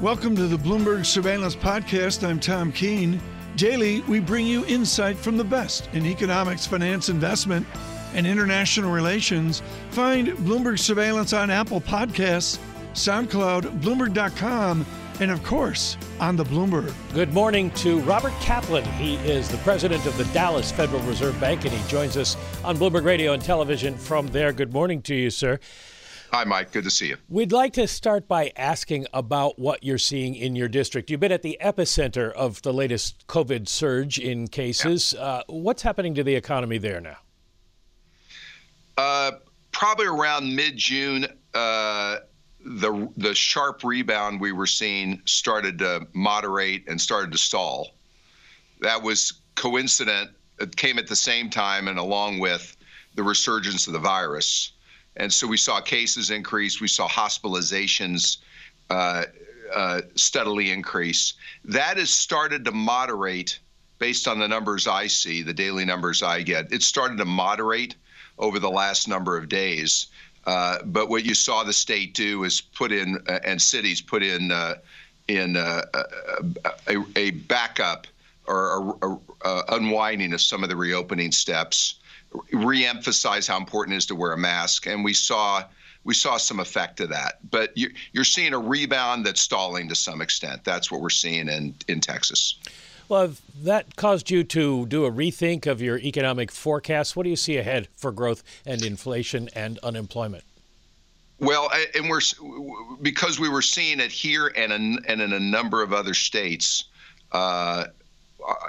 Welcome to the Bloomberg Surveillance Podcast. I'm Tom Keene. Daily, we bring you insight from the best in economics, finance, investment, and international relations. Find Bloomberg Surveillance on Apple Podcasts, SoundCloud, Bloomberg.com, and of course, on the Bloomberg. Good morning to Robert Kaplan. He is the president of the Dallas Federal Reserve Bank, and he joins us on Bloomberg Radio and television from there. Good morning to you, sir. Hi, Mike. Good to see you. We'd like to start by asking about what you're seeing in your district. You've been at the epicenter of the latest COVID surge in cases. Yeah. Uh, what's happening to the economy there now? Uh, probably around mid June, uh, the the sharp rebound we were seeing started to moderate and started to stall. That was coincident. It came at the same time and along with the resurgence of the virus. And so we saw cases increase, we saw hospitalizations uh, uh, steadily increase. That has started to moderate based on the numbers I see, the daily numbers I get. It started to moderate over the last number of days. Uh, but what you saw the state do is put in, uh, and cities put in, uh, in uh, a, a, backup or a, a, unwinding of some of the reopening steps reemphasize how important it is to wear a mask, and we saw we saw some effect of that. But you, are seeing a rebound that's stalling to some extent. That's what we're seeing in in Texas. Well, that caused you to do a rethink of your economic forecast. What do you see ahead for growth and inflation and unemployment? Well, and we're because we were seeing it here and in, and in a number of other states. Uh,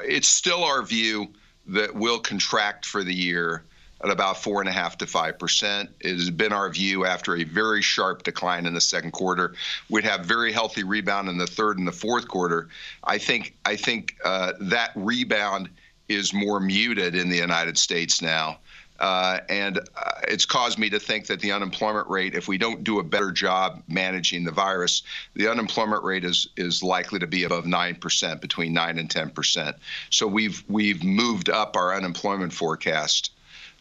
it's still our view that will contract for the year at about four and a half to five percent. It has been our view after a very sharp decline in the second quarter. We'd have very healthy rebound in the third and the fourth quarter. I think I think uh, that rebound is more muted in the United States now. Uh, and uh, it's caused me to think that the unemployment rate, if we don't do a better job managing the virus, the unemployment rate is is likely to be above nine percent, between nine and ten percent. So we've we've moved up our unemployment forecast,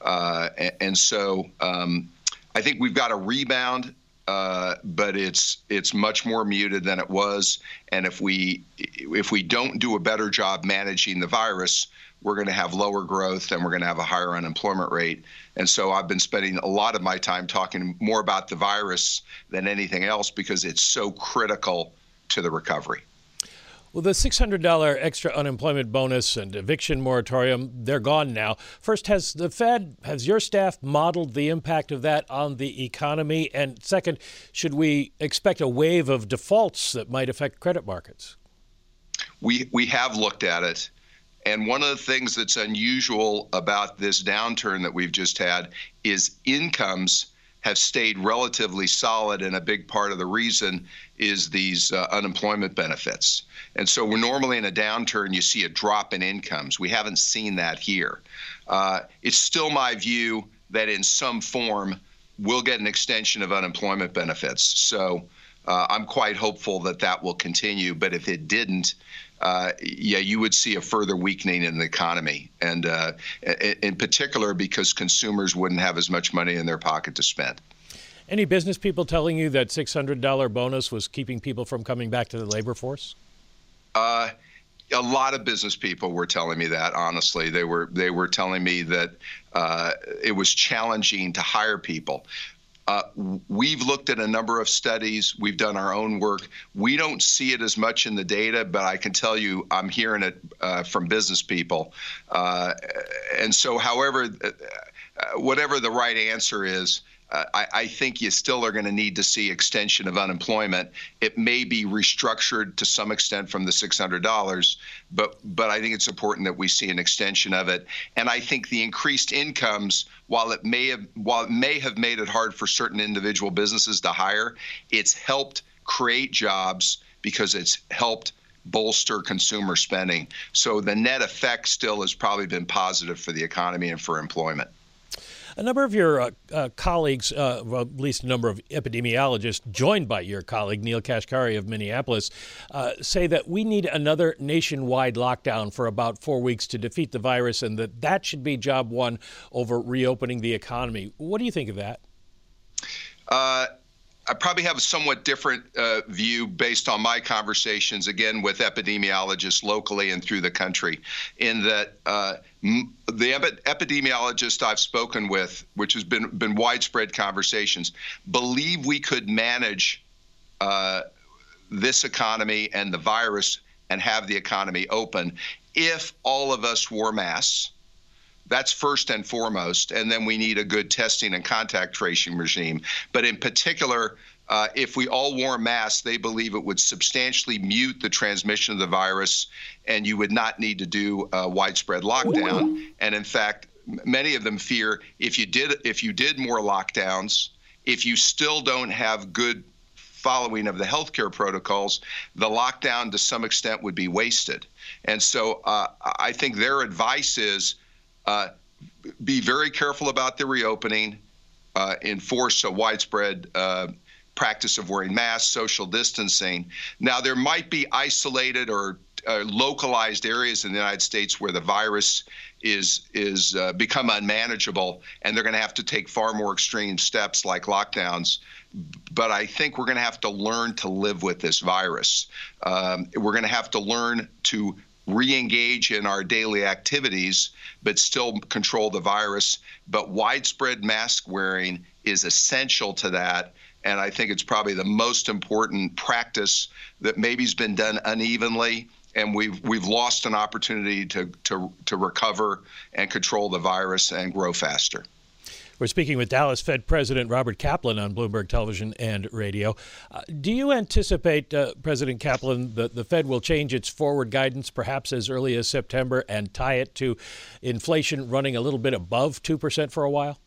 uh, and, and, so um, I think we've got a rebound. Uh, but it's it's much more muted than it was, and if we if we don't do a better job managing the virus, we're going to have lower growth and we're going to have a higher unemployment rate. And so I've been spending a lot of my time talking more about the virus than anything else because it's so critical to the recovery. Well, the $600 extra unemployment bonus and eviction moratorium, they're gone now. First, has the Fed, has your staff modeled the impact of that on the economy? And second, should we expect a wave of defaults that might affect credit markets? We, we have looked at it. And one of the things that's unusual about this downturn that we've just had is incomes have stayed relatively solid, and a big part of the reason is these uh, unemployment benefits. And so, we're normally in a downturn, you see a drop in incomes. We haven't seen that here. Uh, it's still my view that in some form, we'll get an extension of unemployment benefits. So, uh, I'm quite hopeful that that will continue. But if it didn't, uh, yeah, you would see a further weakening in the economy, and uh, in particular because consumers wouldn't have as much money in their pocket to spend. Any business people telling you that $600 bonus was keeping people from coming back to the labor force? Uh, a lot of business people were telling me that. Honestly, they were they were telling me that uh, it was challenging to hire people. Uh, we've looked at a number of studies. We've done our own work. We don't see it as much in the data, but I can tell you I'm hearing it uh, from business people. Uh, and so, however, uh, whatever the right answer is, uh, I, I, think you still are going to need to see extension of unemployment. It may be restructured to some extent from the $600, but but I think it's important that we see an extension of it. And I think the increased incomes, while it may have while it may have made it hard for certain individual businesses to hire, it's helped create jobs because it's helped bolster consumer spending. So the net effect still has probably been positive for the economy and for employment. A number of your uh, uh, colleagues, uh, well, at least a number of epidemiologists joined by your colleague Neel Kashkari of Minneapolis, uh, say that we need another nationwide lockdown for about four weeks to defeat the virus, and that that should be job one over reopening the economy. What do you think of that? I probably have a somewhat different uh, view based on my conversations again with epidemiologists locally and through the country. In that uh, the epi- epidemiologists I've spoken with, which has been been widespread conversations, believe we could manage uh, this economy and the virus and have the economy open if all of us wore masks that's first and foremost. And then we need a good testing and contact tracing regime. But in particular, uh, if we all wore masks, they believe it would substantially mute the transmission of the virus, and you would not need to do a widespread lockdown. And in fact, many of them fear if you did if you did more lockdowns, if you still don't have good following of the healthcare protocols, the lockdown to some extent would be wasted. And so uh, I think their advice is uh, be very careful about the reopening, uh, enforce a widespread uh, practice of wearing masks, social distancing. Now, there might be isolated or uh, localized areas in the United States where the virus is is uh, become unmanageable, and they're going to have to take far more extreme steps like lockdowns. But I think we're going to have to learn to live with this virus. Um, we're going to have to learn to re-engage in our daily activities but still control the virus. But widespread mask wearing is essential to that. And i think it's probably the most important practice that maybe has been done unevenly. And we've we've lost an opportunity to to to recover and control the virus and grow faster we're speaking with Dallas Fed President Robert Kaplan on Bloomberg Television and Radio. Uh, do you anticipate, uh, President Kaplan, that the Fed will change its forward guidance perhaps as early as September and tie it to inflation running a little bit above 2% for a while?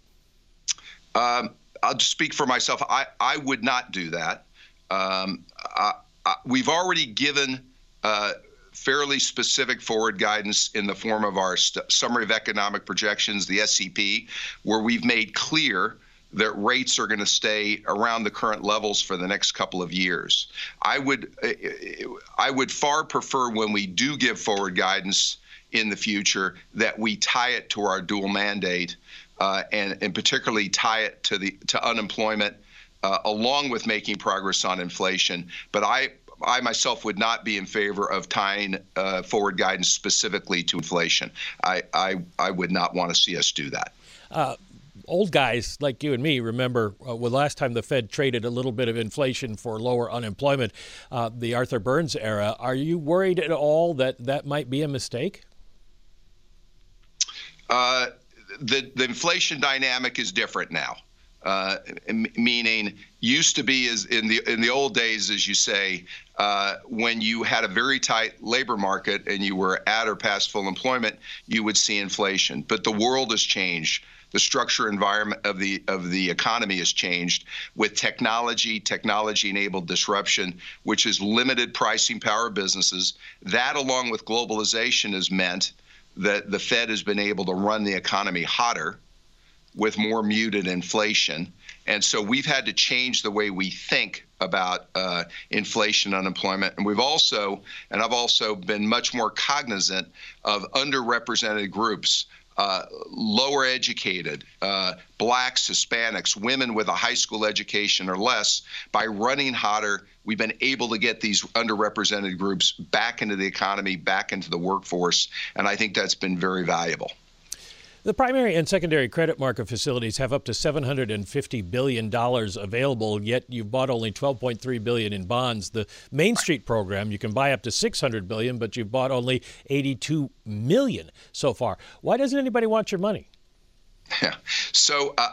Um, I'll just speak for myself. I, I would not do that. Um, I, I, we've already given uh, fairly specific forward guidance in the form of our st- summary of economic projections, the SEP, where we've made clear that rates are going to stay around the current levels for the next couple of years. I would I would far prefer when we do give forward guidance in the future that we tie it to our dual mandate uh, and and particularly tie it to the to unemployment uh, along with making progress on inflation. But I I myself would not be in favor of tying uh, forward guidance specifically to inflation. I, I, I would not want to see us do that. Uh, old guys like you and me remember uh, last time the Fed traded a little bit of inflation for lower unemployment, uh, the Arthur Burns era. Are you worried at all that that might be a mistake? Uh, the the inflation dynamic is different now. Uh, meaning used to be as in the in the old days, as you say, uh, when you had a very tight labor market and you were at or past full employment, you would see inflation. But the world has changed. The structure environment of the of the economy has changed with technology, technology-enabled disruption, which has limited pricing power businesses. That, along with globalization, has meant that the Fed has been able to run the economy hotter with more muted inflation. And so we've had to change the way we think about uh, inflation, unemployment. And we've also, and I've also been much more cognizant of underrepresented groups. Uh, lower educated, uh, blacks, Hispanics, women with a high school education or less, by running hotter, we've been able to get these underrepresented groups back into the economy, back into the workforce. And I think that's been very valuable. The primary and secondary credit market facilities have up to $750 billion available, yet you've bought only $12.3 billion in bonds. The Main Street program, you can buy up to $600 billion, but you've bought only $82 million so far. Why doesn't anybody want your money? Yeah. So uh,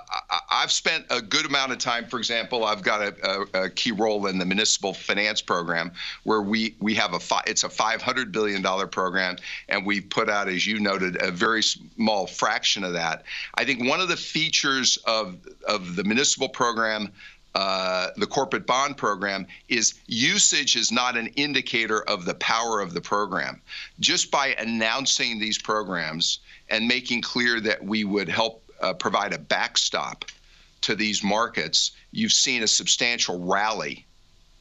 I've spent a good amount of time. For example, I've got a, a, a, key role in the municipal finance program, where we we have a fi- it's a 500 billion dollar program, and we've put out, as you noted, a very small fraction of that. I think one of the features of of the municipal program. Uh, the corporate bond program is usage is not an indicator of the power of the program. Just by announcing these programs and making clear that we would help uh, provide a backstop to these markets, you've seen a substantial rally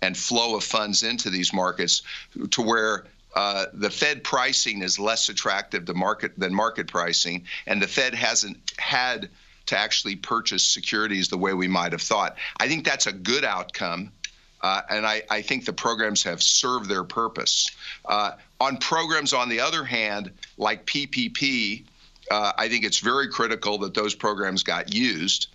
and flow of funds into these markets to where uh, the Fed pricing is less attractive to market than market pricing, and the Fed hasn't had to actually purchase securities the way we might have thought. I think that's a good outcome. Uh, and I, I, think the programs have served their purpose. Uh, on programs, on the other hand, like PPP, uh, I think it's very critical that those programs got used.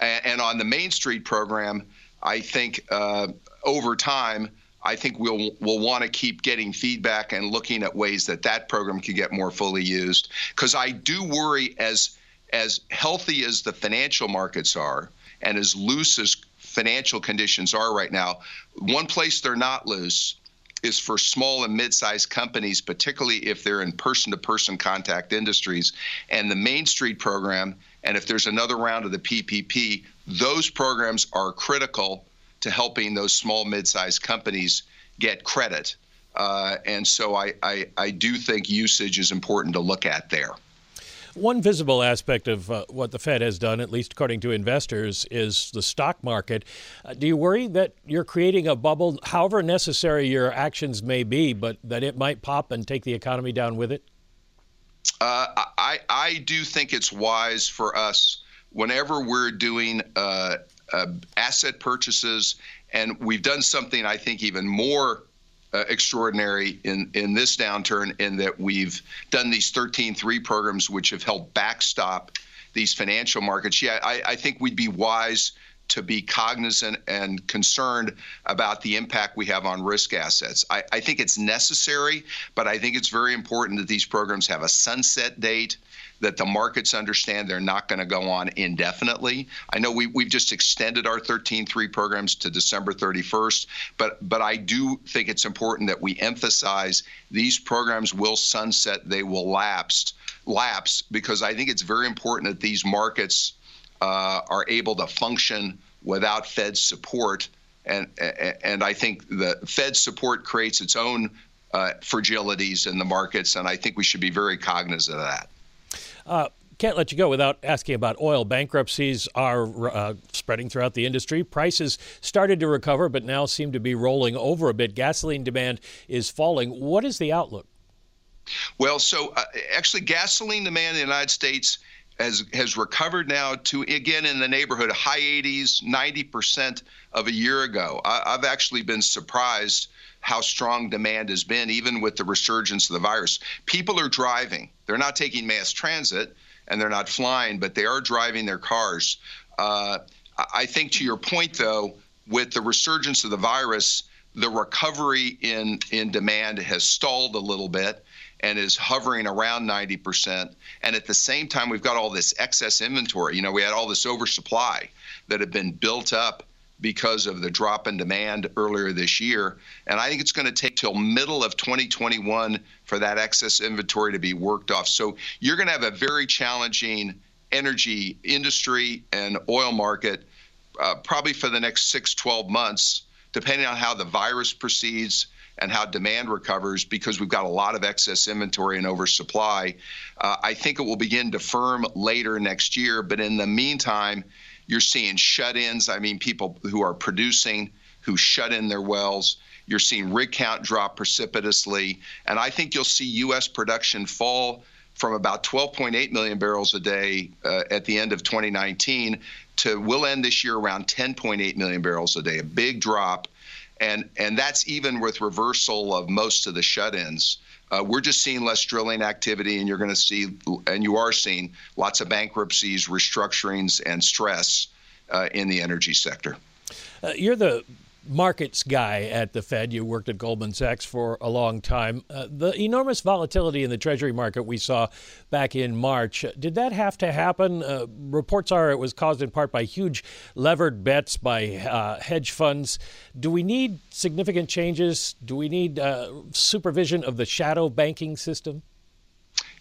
And, and on the Main Street program, I think uh, over time, I think we'll we'll want to keep getting feedback and looking at ways that that program can get more fully used. Because I do worry as as healthy as the financial markets are and as loose as financial conditions are right now, one place they're not loose is for small and mid-sized companies, particularly if they're in person-to-person contact industries. And the Main Street program, and if there's another round of the PPP, those programs are critical to helping those small, mid-sized companies get credit. Uh, and so I, I, I do think usage is important to look at there. One visible aspect of uh, what the Fed has done, at least according to investors, is the stock market. Uh, do you worry that you're creating a bubble, however necessary your actions may be, but that it might pop and take the economy down with it? Uh, I, I do think it's wise for us whenever we're doing uh, uh, asset purchases, and we've done something I think even more uh, extraordinary in, in this downturn in that we've done these 13-3 programs which have helped backstop these financial markets. Yeah, I, I think we'd be wise to be cognizant and concerned about the impact we have on risk assets. I, I, think it's necessary, but I think it's very important that these programs have a sunset date that the markets understand they're not going to go on indefinitely. I know we, we've just extended our 13-3 programs to December 31st, but but I do think it's important that we emphasize these programs will sunset, they will lapse, lapse because I think it's very important that these markets uh, are able to function without Fed support. And, and I think the Fed support creates its own uh, fragilities in the markets, and I think we should be very cognizant of that. Uh, can't let you go without asking about oil. Bankruptcies are uh, spreading throughout the industry. Prices started to recover, but now seem to be rolling over a bit. Gasoline demand is falling. What is the outlook? Well, so uh, actually, gasoline demand in the United States has has recovered now to again in the neighborhood of high 80s, 90 percent of a year ago. I, I've actually been surprised how strong demand has been, even with the resurgence of the virus. People are driving. They're not taking mass transit and they're not flying, but they are driving their cars. Uh, I think to your point, though, with the resurgence of the virus, the recovery in, in demand has stalled a little bit and is hovering around 90%. And at the same time, we've got all this excess inventory. You know, we had all this oversupply that had been built up because of the drop in demand earlier this year. And I think it's going to take till middle of 2021 for that excess inventory to be worked off. So you're going to have a very challenging energy industry and oil market uh, probably for the next six, 12 months, depending on how the virus proceeds and how demand recovers because we've got a lot of excess inventory and oversupply. Uh, I think it will begin to firm later next year. But in the meantime, you're seeing shut ins. I mean, people who are producing who shut in their wells. You're seeing rig count drop precipitously. And I think you'll see U.S. production fall from about 12.8 million barrels a day uh, at the end of 2019 to we'll end this year around 10.8 million barrels a day, a big drop. And, and that's even with reversal of most of the shut ins. Uh, we're just seeing less drilling activity, and you're going to see, and you are seeing lots of bankruptcies, restructurings, and stress uh, in the energy sector. Uh, you're the markets guy at the Fed. You worked at Goldman Sachs for a long time. Uh, the enormous volatility in the Treasury market we saw back in March, did that have to happen? Uh, reports are it was caused in part by huge levered bets by uh, hedge funds. Do we need significant changes? Do we need uh, supervision of the shadow banking system?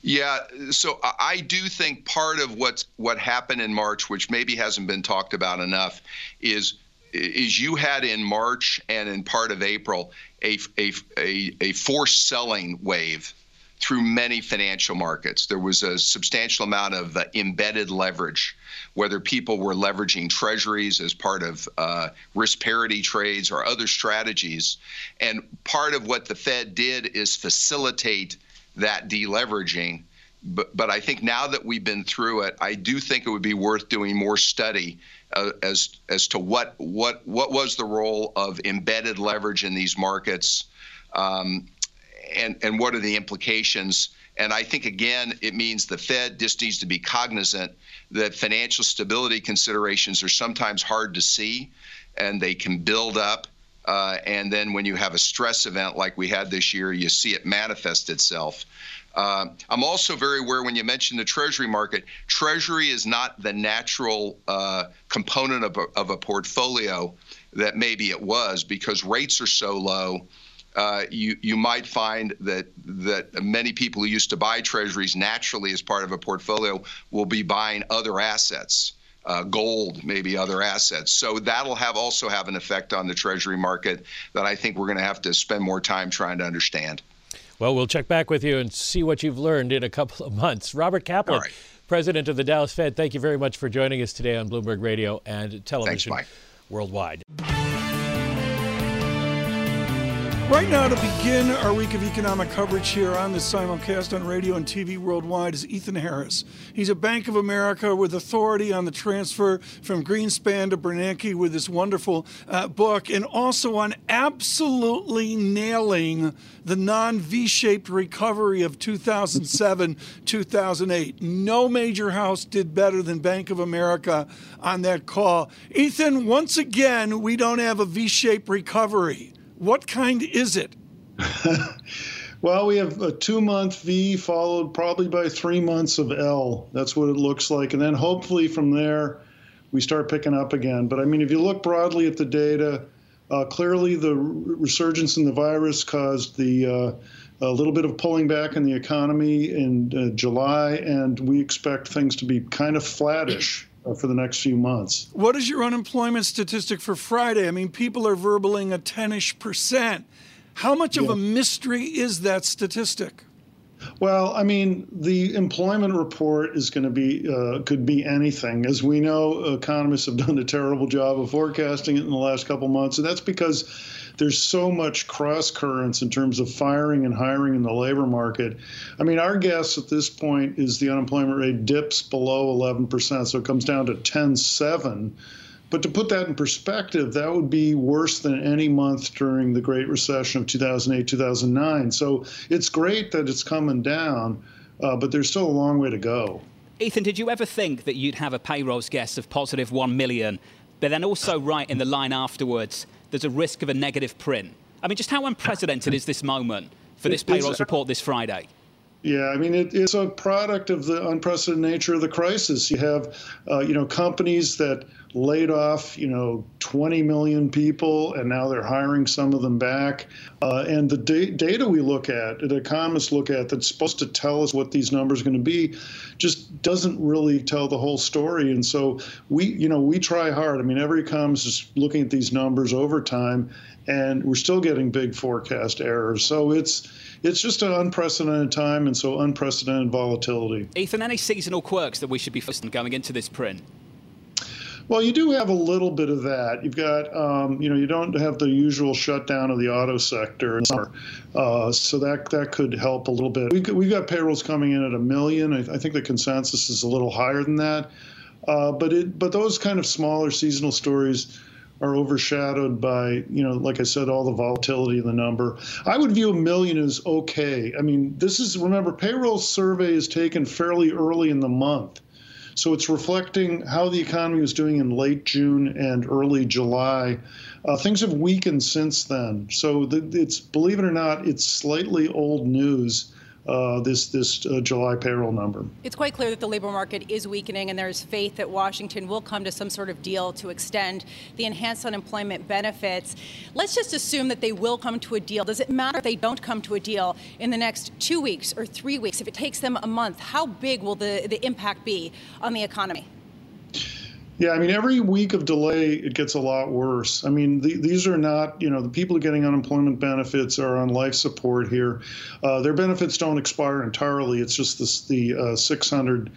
Yeah, so I do think part of what's what happened in March, which maybe hasn't been talked about enough, is is you had in March and in part of April a, a, a, a forced selling wave through many financial markets. There was a substantial amount of uh, embedded leverage, whether people were leveraging treasuries as part of uh, risk parity trades or other strategies. And part of what the Fed did is facilitate that deleveraging but but I think now that we've been through it, I do think it would be worth doing more study uh, as as to what what what was the role of embedded leverage in these markets, um, and and what are the implications. And I think again, it means the Fed just needs to be cognizant that financial stability considerations are sometimes hard to see, and they can build up. Uh, and then when you have a stress event like we had this year, you see it manifest itself. Uh, I'm also very aware when you mentioned the Treasury market, Treasury is not the natural uh, component of a, of a, portfolio that maybe it was because rates are so low. Uh, you you might find that that many people who used to buy Treasuries naturally as part of a portfolio will be buying other assets. Uh, gold, maybe other assets. So that'll have also have an effect on the Treasury market that I think we're going to have to spend more time trying to understand. Well, we'll check back with you and see what you've learned in a couple of months. Robert Kaplan, right. president of the Dallas Fed, thank you very much for joining us today on Bloomberg Radio and television Thanks, worldwide. Right now, to begin our week of economic coverage here on the simulcast on radio and TV worldwide, is Ethan Harris. He's a Bank of America with authority on the transfer from Greenspan to Bernanke with this wonderful uh, book, and also on absolutely nailing the non V shaped recovery of 2007 2008. No major house did better than Bank of America on that call. Ethan, once again, we don't have a V shaped recovery. What kind is it? well, we have a two month V followed probably by three months of L. That's what it looks like. And then hopefully from there, we start picking up again. But I mean, if you look broadly at the data, uh, clearly the resurgence in the virus caused the uh, a little bit of pulling back in the economy in uh, July, and we expect things to be kind of flattish for the next few months. What is your unemployment statistic for Friday? I mean, people are verbaling a 10 ish percent. How much yeah. of a mystery is that statistic? Well, I mean, the employment report is going to be uh, could be anything. As we know, economists have done a terrible job of forecasting it in the last couple months, and that's because there's so much cross currents in terms of firing and hiring in the labor market. I mean, our guess at this point is the unemployment rate dips below 11%, so it comes down to 10.7. But to put that in perspective, that would be worse than any month during the Great Recession of 2008, 2009. So it's great that it's coming down, uh, but there's still a long way to go. Ethan, did you ever think that you'd have a payrolls guess of positive 1 million, but then also write in the line afterwards there's a risk of a negative print. I mean, just how unprecedented is this moment for this payrolls report this Friday? Yeah, I mean, it, it's a product of the unprecedented nature of the crisis. You have, uh, you know, companies that laid off, you know, 20 million people, and now they're hiring some of them back. Uh, and the da- data we look at, that economists look at, that's supposed to tell us what these numbers are going to be, just doesn't really tell the whole story. And so we, you know, we try hard. I mean, every economist is looking at these numbers over time, and we're still getting big forecast errors. So it's it's just an unprecedented time, and so unprecedented volatility. Ethan, any seasonal quirks that we should be focused on going into this print? Well, you do have a little bit of that. You've got, um, you know, you don't have the usual shutdown of the auto sector in summer, uh, so that that could help a little bit. We've got, we've got payrolls coming in at a million. I, I think the consensus is a little higher than that, uh, but it but those kind of smaller seasonal stories are overshadowed by, you know, like I said, all the volatility in the number. I would view a million as okay. I mean, this is, remember, payroll survey is taken fairly early in the month. So it's reflecting how the economy was doing in late June and early July. Uh, things have weakened since then. So the, it's, believe it or not, it's slightly old news uh, this this uh, July payroll number. It's quite clear that the labor market is weakening, and there's faith that Washington will come to some sort of deal to extend the enhanced unemployment benefits. Let's just assume that they will come to a deal. Does it matter if they don't come to a deal in the next two weeks or three weeks? If it takes them a month, how big will the, the impact be on the economy? Yeah, I mean, every week of delay, it gets a lot worse. I mean, the, these are not, you know, the people getting unemployment benefits are on life support here. Uh, their benefits don't expire entirely. It's just this, the uh, 600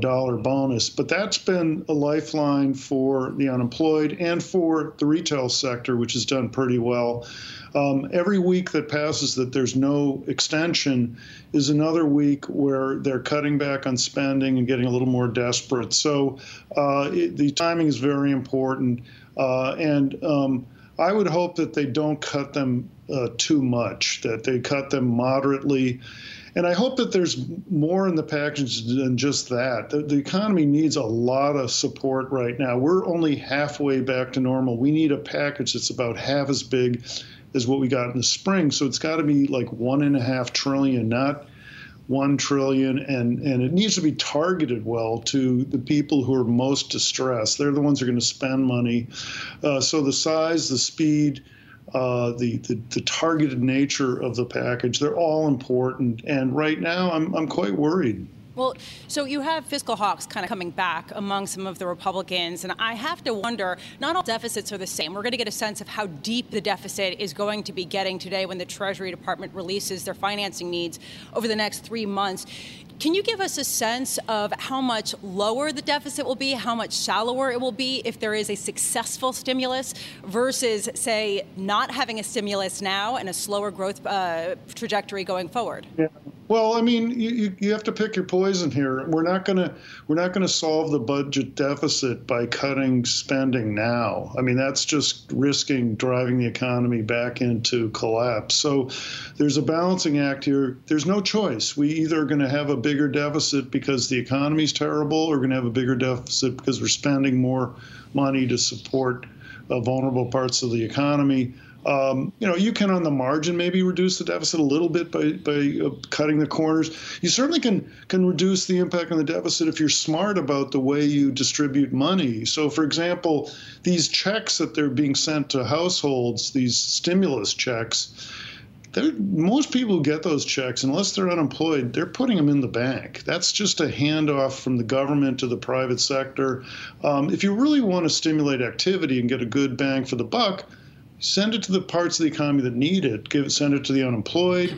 dollar bonus. But that's been a lifeline for the unemployed and for the retail sector, which has done pretty well. Um, every week that passes that there's no extension is another week where they're cutting back on spending and getting a little more desperate. So uh, it, the timing is very important. Uh, and um, I would hope that they don't cut them uh, too much, that they cut them moderately. And I hope that there's more in the package than just that. The, the, economy needs a lot of support right now. We're only halfway back to normal. We need a package that's about half as big as what we got in the spring. So it's got to be like one and a half trillion, not one trillion, and and it needs to be targeted well to the people who are most distressed. They're the ones who are going to spend money. Uh, so the size, the speed. Uh, the, the, the targeted nature of the package, they're all important. And right now, I'm, I'm quite worried. Well, so you have fiscal hawks kind of coming back among some of the Republicans, and I have to wonder not all deficits are the same. We're going to get a sense of how deep the deficit is going to be getting today when the Treasury Department releases their financing needs over the next three months. Can you give us a sense of how much lower the deficit will be, how much shallower it will be if there is a successful stimulus versus, say, not having a stimulus now and a slower growth uh, trajectory going forward? Yeah. Well, I mean, you, you have to pick your poison here. We're not gonna we're not gonna solve the budget deficit by cutting spending now. I mean, that's just risking driving the economy back into collapse. So, there's a balancing act here. There's no choice. We either are going to have a bigger deficit because the economy's terrible, we're going to have a bigger deficit because we're spending more money to support uh, vulnerable parts of the economy. Um, you know, you can on the margin maybe reduce the deficit a little bit by, by uh, cutting the corners. You certainly can can reduce the impact on the deficit if you're smart about the way you distribute money. So, for example, these checks that they're being sent to households, these stimulus checks, most people get those checks, unless they're unemployed, they're putting them in the bank. That's just a handoff from the government to the private sector. Um, if you really want to stimulate activity and get a good bang for the buck, send it to the parts of the economy that need it. Give send it to the unemployed,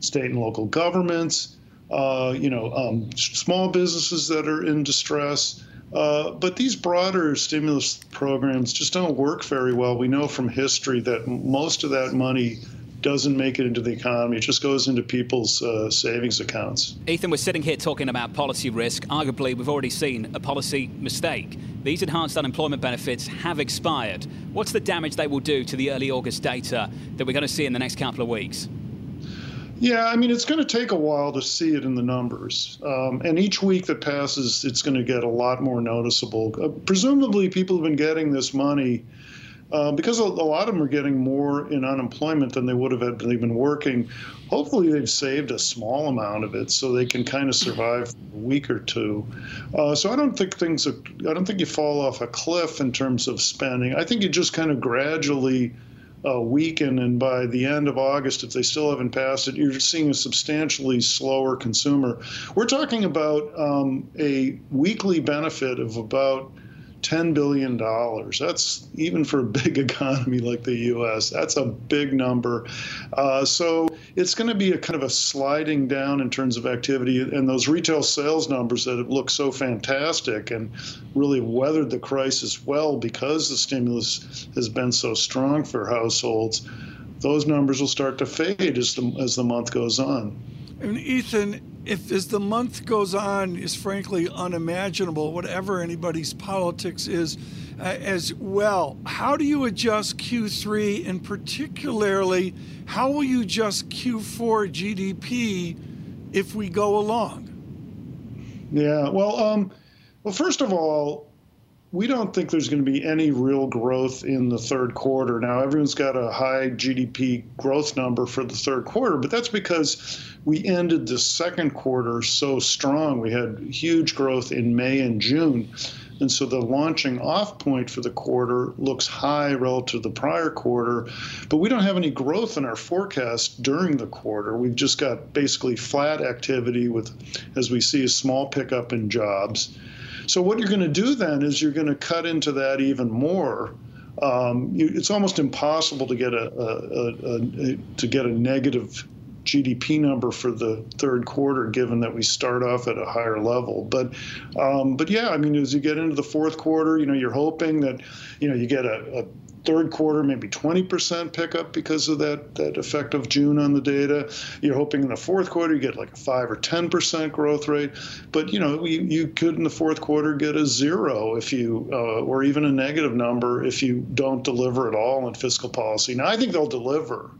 state and local governments, uh, you know, um, small businesses that are in distress. Uh, but these broader stimulus programs just don't work very well. We know from history that most of that money doesn't make it into the economy. It just goes into people's uh, savings accounts. Ethan, we're sitting here talking about policy risk. Arguably, we've already seen a policy mistake. These enhanced unemployment benefits have expired. What's the damage they will do to the early August data that we're going to see in the next couple of weeks? Yeah, I mean, it's going to take a while to see it in the numbers. Um, and each week that passes, it's going to get a lot more noticeable. Uh, presumably, people have been getting this money uh, because a, lot of them are getting more in unemployment than they would have had they've been working. Hopefully, they've saved a small amount of it so they can kind of survive a week or two. Uh, so I don't think things. Are, I don't think you fall off a cliff in terms of spending. I think you just kind of gradually. Uh, weaken, and by the end of August, if they still haven't passed it, you're seeing a substantially slower consumer. We're talking about um, a weekly benefit of about $10 billion. That's even for a big economy like the U.S., that's a big number. Uh, so it's going to be a kind of a sliding down in terms of activity. And those retail sales numbers that have looked so fantastic and really weathered the crisis well because the stimulus has been so strong for households, those numbers will start to fade as the, as the month goes on. And Ethan, if as the month goes on is frankly unimaginable, whatever anybody's politics is uh, as well, how do you adjust Q3 and particularly how will you adjust Q4 GDP if we go along? Yeah, well, um, well, first of all, we don't think there's going to be any real growth in the third quarter. Now, everyone's got a high GDP growth number for the third quarter, but that's because we ended the second quarter so strong. We had huge growth in May and June. And so the launching off point for the quarter looks high relative to the prior quarter, but we don't have any growth in our forecast during the quarter. We've just got basically flat activity with, as we see, a small pickup in jobs. So what you're going to do then is you're going to cut into that even more. Um, you, it's almost impossible to get a, a, a, a, to get a negative GDP number for the third quarter, given that we start off at a higher level. But, um, but yeah, I mean, as you get into the fourth quarter, you know, you're hoping that, you know, you get a, a third quarter maybe 20% pickup because of that that effect of June on the data. You're hoping in the fourth quarter you get like a five or 10% growth rate, but you know you, you could in the fourth quarter get a zero if you uh, or even a negative number if you don't deliver at all in fiscal policy. Now I think they'll deliver.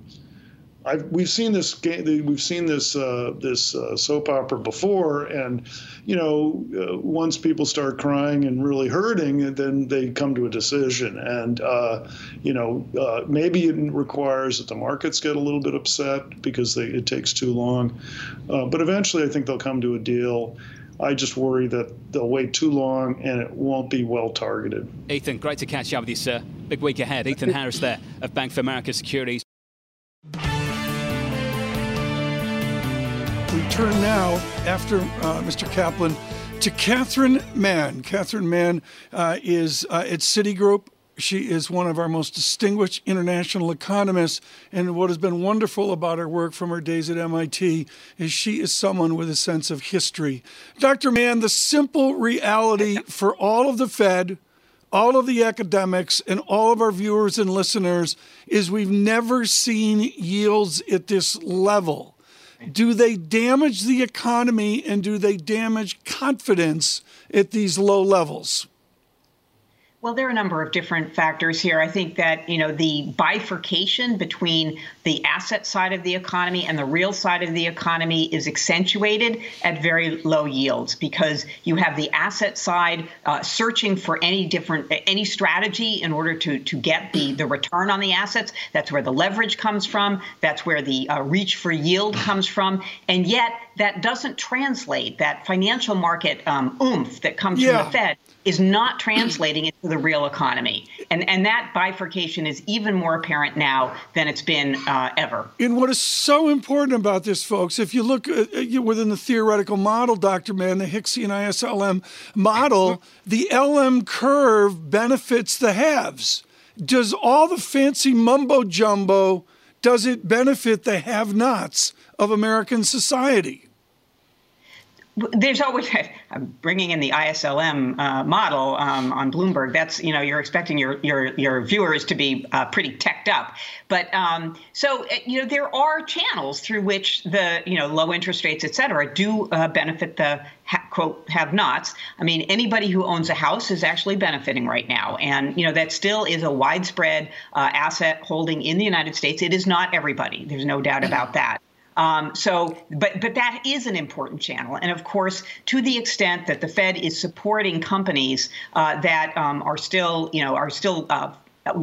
I've, we've seen this game, we've seen this uh, this uh, soap opera before, and you know, uh, once people start crying and really hurting, then they come to a decision. And uh, you know, uh, maybe it requires that the markets get a little bit upset because they, it takes too long, uh, but eventually, I think they'll come to a deal. I just worry that they'll wait too long and it won't be well targeted. Ethan, great to catch up with you, sir. Big week ahead. Ethan Harris there of Bank of America Securities. Turn now, after uh, Mr. Kaplan, to Catherine Mann. Catherine Mann uh, is uh, at Citigroup. She is one of our most distinguished international economists. And what has been wonderful about her work from her days at MIT is she is someone with a sense of history. Dr. Mann, the simple reality for all of the Fed, all of the academics, and all of our viewers and listeners is we've never seen yields at this level do they damage the economy and do they damage confidence at these low levels? Well, there are a number of different factors here. I think that, you know, the bifurcation between the asset side of the economy and the real side of the economy is accentuated at very low yields because you have the asset side uh, searching for any different any strategy in order to to get the the return on the assets. That's where the leverage comes from. That's where the uh, reach for yield comes from. And yet that doesn't translate that financial market um, oomph that comes yeah. from the Fed is not translating into the real economy. And, and that bifurcation is even more apparent now than it's been uh, ever. And what is so important about this, folks, if you look uh, uh within the theoretical model, Dr. Mann, the Hicksian ISLM model, the LM curve benefits the haves. Does all the fancy mumbo jumbo, does it benefit the have nots of American society? There's always bringing in the ISLM uh, model um, on Bloomberg. That's you know you're expecting your your your viewers to be uh, pretty teched up, but um, so uh, you know there are channels through which the you know low interest rates, et cetera, do uh, benefit the ha- quote have-nots. I mean anybody who owns a house is actually benefiting right now, and you know that still is a widespread uh, asset holding in the United States. It is not everybody. There's no doubt about that. Um, so, but but that is an important channel, and of course, to the extent that the Fed is supporting companies uh, that um, are still, you know, are still uh,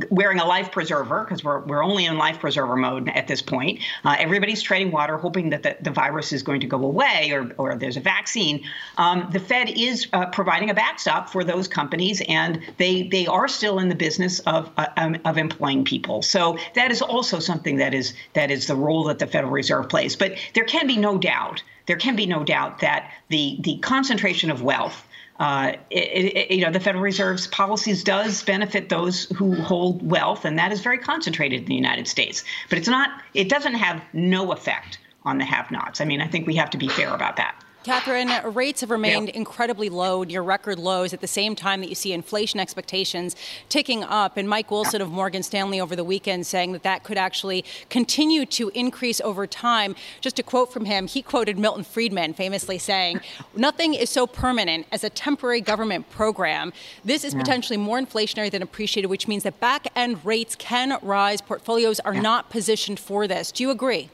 wearing a life preserver because we're, we're only in life preserver mode at this point. Uh, everybody's treading water, hoping that the, the virus is going to go away or, or there's a vaccine. Um, the Fed is uh, providing a backstop for those companies, and they they are still in the business of uh, um, of employing people. So that is also something that is that is the role that the Federal Reserve plays. But there can be no doubt. There can be no doubt that the the concentration of wealth uh, it, it, you know, the Federal Reserve's policies does benefit those who hold wealth, and that is very concentrated in the United States. But it's not. It doesn't have no effect on the have-nots. I mean, I think we have to be fair about that. Catherine, rates have remained yeah. incredibly low, near record lows, at the same time that you see inflation expectations ticking up. And Mike Wilson of Morgan Stanley over the weekend saying that that could actually continue to increase over time. Just a quote from him, he quoted Milton Friedman famously saying, Nothing is so permanent as a temporary government program. This is yeah. potentially more inflationary than appreciated, which means that back end rates can rise. Portfolios are yeah. not positioned for this. Do you agree?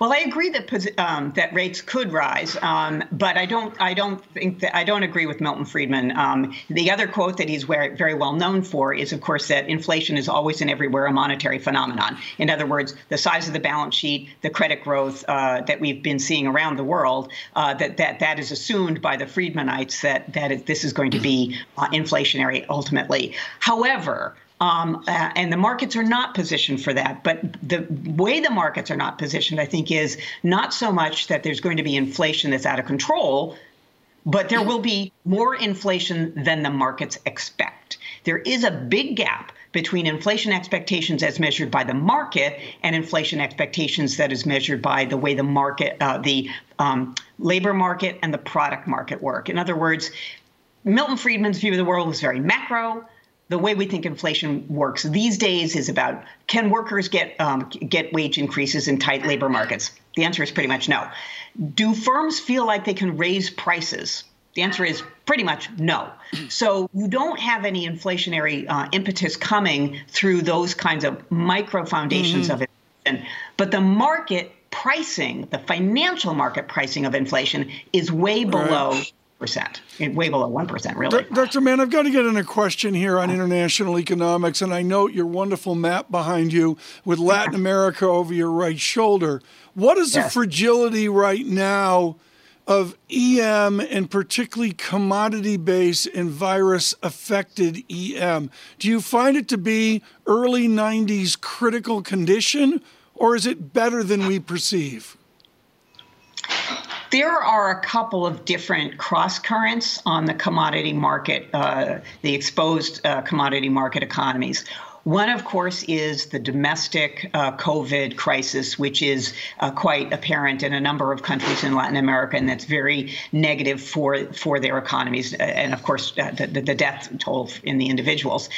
Well, I agree that um, that rates could rise, um, but I don't. I don't think that I don't agree with Milton Friedman. Um, the other quote that he's very, well known for is, of course, that inflation is always and everywhere a monetary phenomenon. In other words, the size of the balance sheet, the credit growth uh, that we've been seeing around the world, uh, that that that is assumed by the Friedmanites that that this is going to be uh, inflationary ultimately. However, um, uh, and the markets are not positioned for that. But the way the markets are not positioned, I think, is not so much that there's going to be inflation that's out of control, but there will be more inflation than the markets expect. There is a big gap between inflation expectations as measured by the market and inflation expectations that is measured by the way the market, uh, the um, labor market and the product market work. In other words, Milton Friedman's view of the world was very macro. The way we think inflation works these days is about can workers get um, get wage increases in tight labor markets? The answer is pretty much no. Do firms feel like they can raise prices? The answer is pretty much no. So you don't have any inflationary uh, impetus coming through those kinds of micro foundations mm-hmm. of inflation. But the market pricing, the financial market pricing of inflation, is way below. Right. Percent, way below one percent, really. Dr. Mann, I've got to get in a question here on international economics, and I note your wonderful map behind you with Latin America over your right shoulder. What is yes. the fragility right now of EM and particularly commodity based and virus affected EM. Do you find it to be early 90s critical condition or is it better than we perceive? There are a couple of different cross currents on the commodity market, uh, the exposed uh, commodity market economies. One, of course, is the domestic uh, COVID crisis, which is uh, quite apparent in a number of countries in Latin America, and that's very negative for for their economies, uh, and of course, uh, the, the death toll in the individuals.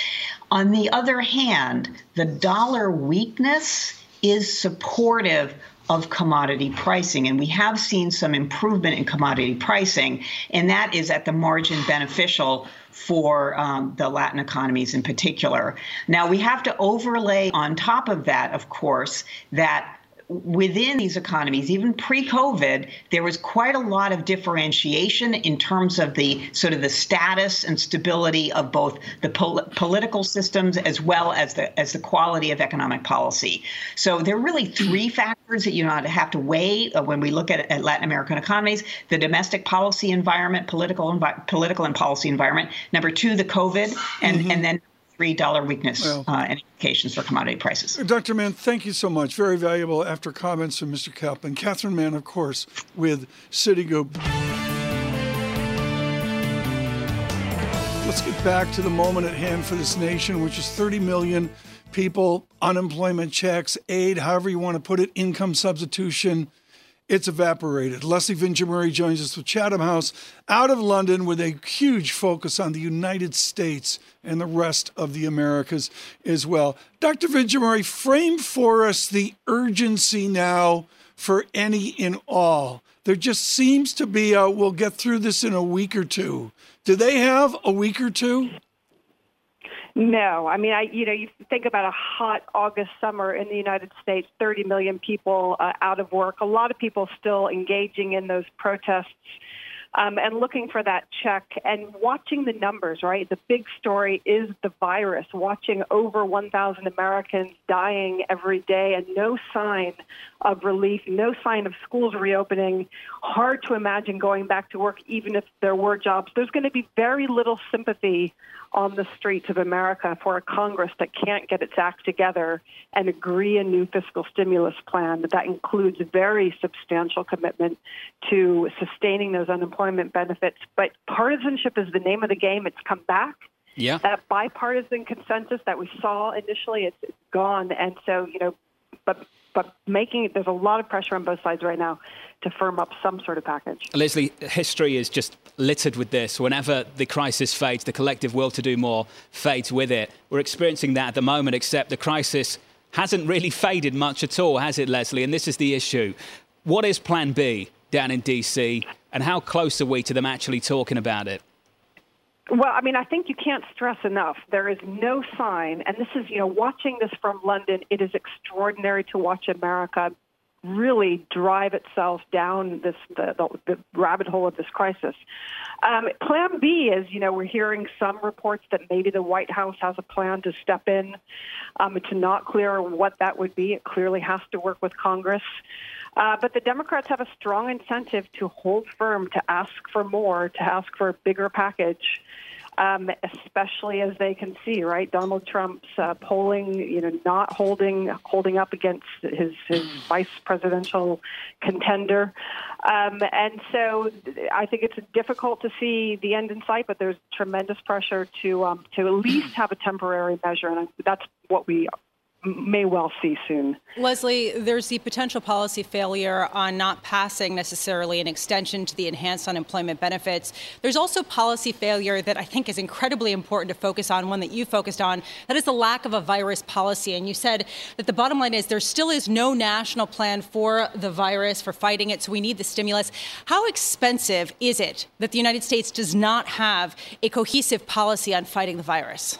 On the other hand, the dollar weakness is supportive of commodity pricing. And we have seen some improvement in commodity pricing, and that is at the margin beneficial for um, the Latin economies in particular. Now, we have to overlay on top of that, of course, that within these economies, even pre-COVID, there was quite a lot of differentiation in terms of the sort of the status and stability of both the pol- political systems as well as the as the quality of economic policy. So there are really three factors that you know, have to weigh uh, when we look at, at, Latin American economies: the domestic policy environment, political envi- political and policy environment. Number two, the COVID, and mm-hmm. and then three dollar weakness well, uh, and implications for commodity prices. Dr. Mann, thank you so much. Very valuable after comments from Mr. Kaplan. Catherine Mann, of course, with Citigroup. Let's get back to the moment at hand for this nation, which is 30 million people, unemployment checks, aid, however you want to put it, income substitution it's evaporated. Leslie Vinjamuri joins us with Chatham House out of London with a huge focus on the United States and the rest of the Americas as well. Dr. Vinjamuri, frame for us the urgency now for any and all. There just seems to be a, we'll get through this in a week or two. Do they have a week or two? No, I mean, I you know, you think about a hot August summer in the United States, 30 million people uh, out of work, a lot of people still engaging in those protests um, and looking for that check and watching the numbers, right? The big story is the virus, watching over 1,000 Americans dying every day and no sign of relief, no sign of schools reopening. Hard to imagine going back to work, even if there were jobs. There's going to be very little sympathy on the streets of America for a Congress that can't get its act together and agree a new fiscal stimulus plan that that includes very substantial commitment to sustaining those unemployment benefits. But partisanship is the name of the game. It's come back. Yeah. That bipartisan consensus that we saw initially, it's, it's gone. And so, you know, but but making there's a lot of pressure on both sides right now to firm up some sort of package. Leslie, history is just littered with this. Whenever the crisis fades, the collective will to do more fades with it. We're experiencing that at the moment, except the crisis hasn't really faded much at all, has it, Leslie? And this is the issue. What is Plan B down in DC, and how close are we to them actually talking about it? Well, I mean, I think you can't stress enough. There is no sign, and this is, you know, watching this from London, it is extraordinary to watch America really drive itself down this the, the, the rabbit hole of this crisis. Um, plan B is, you know, we're hearing some reports that maybe the White House has a plan to step in. Um, it's not clear what that would be. It clearly has to work with Congress. Uh, but the Democrats have a strong incentive to hold firm, to ask for more, to ask for a bigger package. um, especially as they can see, right? Donald Trump's uh, polling, you know, not holding holding up against his, his vice presidential contender, um, and so I think it's difficult to see the end in sight. But there's tremendous pressure to um, to at least have a temporary measure, and that's what we may well see soon. Leslie, there's the potential policy failure on not passing necessarily an extension to the enhanced unemployment benefits. There's also policy failure that I think is incredibly important to focus on, one that you focused on. That is the lack of a virus policy. And you said that the bottom line is there still is no national plan for the virus, for fighting it, so we need the stimulus. How expensive is it that the United States does not have a cohesive policy on fighting the virus?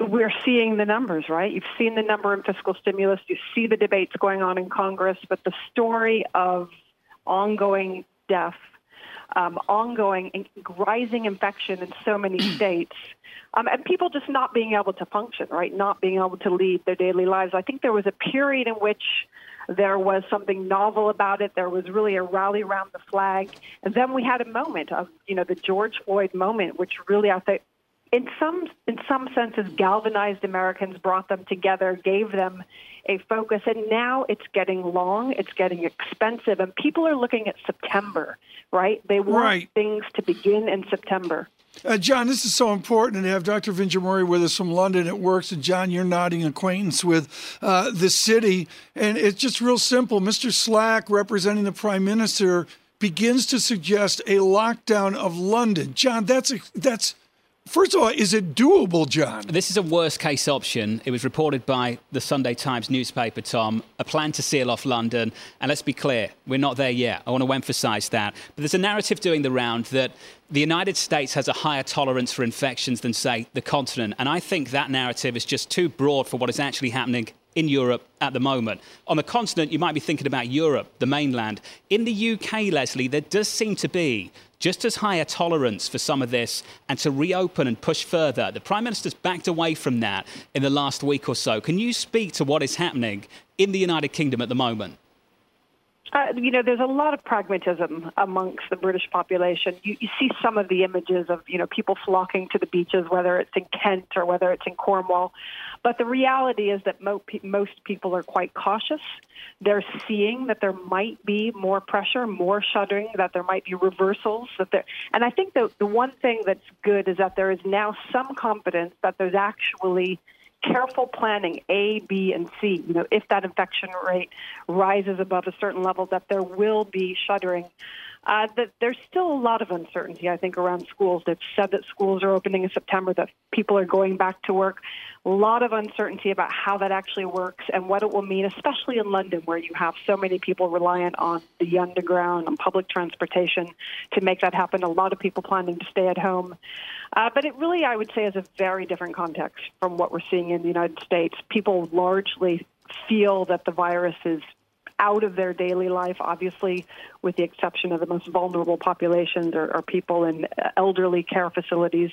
We're seeing the numbers, right? You've seen the number in fiscal stimulus. You see the debates going on in Congress, but the story of ongoing death, um, ongoing rising infection in so many states, um, and people just not being able to function, right? Not being able to lead their daily lives. I think there was a period in which there was something novel about it. There was really a rally around the flag. And then we had a moment of, you know, the George Floyd moment, which really, I think, in some in some senses galvanized Americans, brought them together, gave them a focus, and now it's getting long, it's getting expensive, and people are looking at September, right? They want right. things to begin in September. Uh, John, this is so important to have Dr. Vinjamuri with us from London. It works, and John, you're nodding acquaintance with uh, the city, and it's just real simple. Mr. Slack, representing the Prime Minister, begins to suggest a lockdown of London. John, that's a, that's First of all, is it doable, John? This is a worst case option. It was reported by the Sunday Times newspaper, Tom, a plan to seal off London. And let's be clear, we're not there yet. I want to emphasize that. But there's a narrative doing the round that the United States has a higher tolerance for infections than, say, the continent. And I think that narrative is just too broad for what is actually happening in Europe at the moment. On the continent, you might be thinking about Europe, the mainland. In the UK, Leslie, there does seem to be just as high a tolerance for some of this and to reopen and push further. The Prime Minister's backed away from that in the last week or so. Can you speak to what is happening in the United Kingdom at the moment? Uh, you know, there's a lot of pragmatism amongst the British population. You, you see some of the images of, you know, people flocking to the beaches, whether it's in Kent or whether it's in Cornwall. But the reality is that mo- most people are quite cautious. They're seeing that there might be more pressure, more shuttering, that there might be reversals. That there, and I think the, the one thing that's good is that there is now some confidence that there's actually careful planning A, B, and C. You know, if that infection rate rises above a certain level, that there will be shuttering. Uh, that there's still a lot of uncertainty, I think, around schools. They've said that schools are opening in September, that people are going back to work. A lot of uncertainty about how that actually works and what it will mean, especially in London, where you have so many people reliant on the underground and public transportation to make that happen. A lot of people planning to stay at home. Uh, but it really, I would say, is a very different context from what we're seeing in the United States. People largely feel that the virus is out of their daily life, obviously, with the exception of the most vulnerable populations or, or people in elderly care facilities.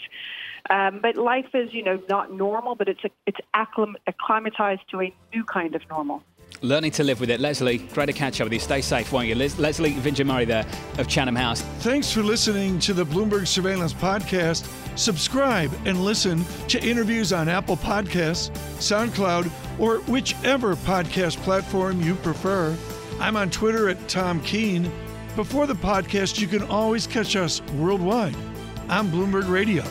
Um, but life is, you know, not normal, but it's a, it's acclimatized to a new kind of normal. Learning to live with it. Leslie, great to catch up with you. Stay safe, won't you? Les- Lesley Murray there of Chatham House. Thanks for listening to the Bloomberg Surveillance Podcast. Subscribe and listen to interviews on Apple Podcasts, SoundCloud, or whichever podcast platform you prefer. I'm on Twitter at Tom Keene. Before the podcast, you can always catch us worldwide on Bloomberg Radio.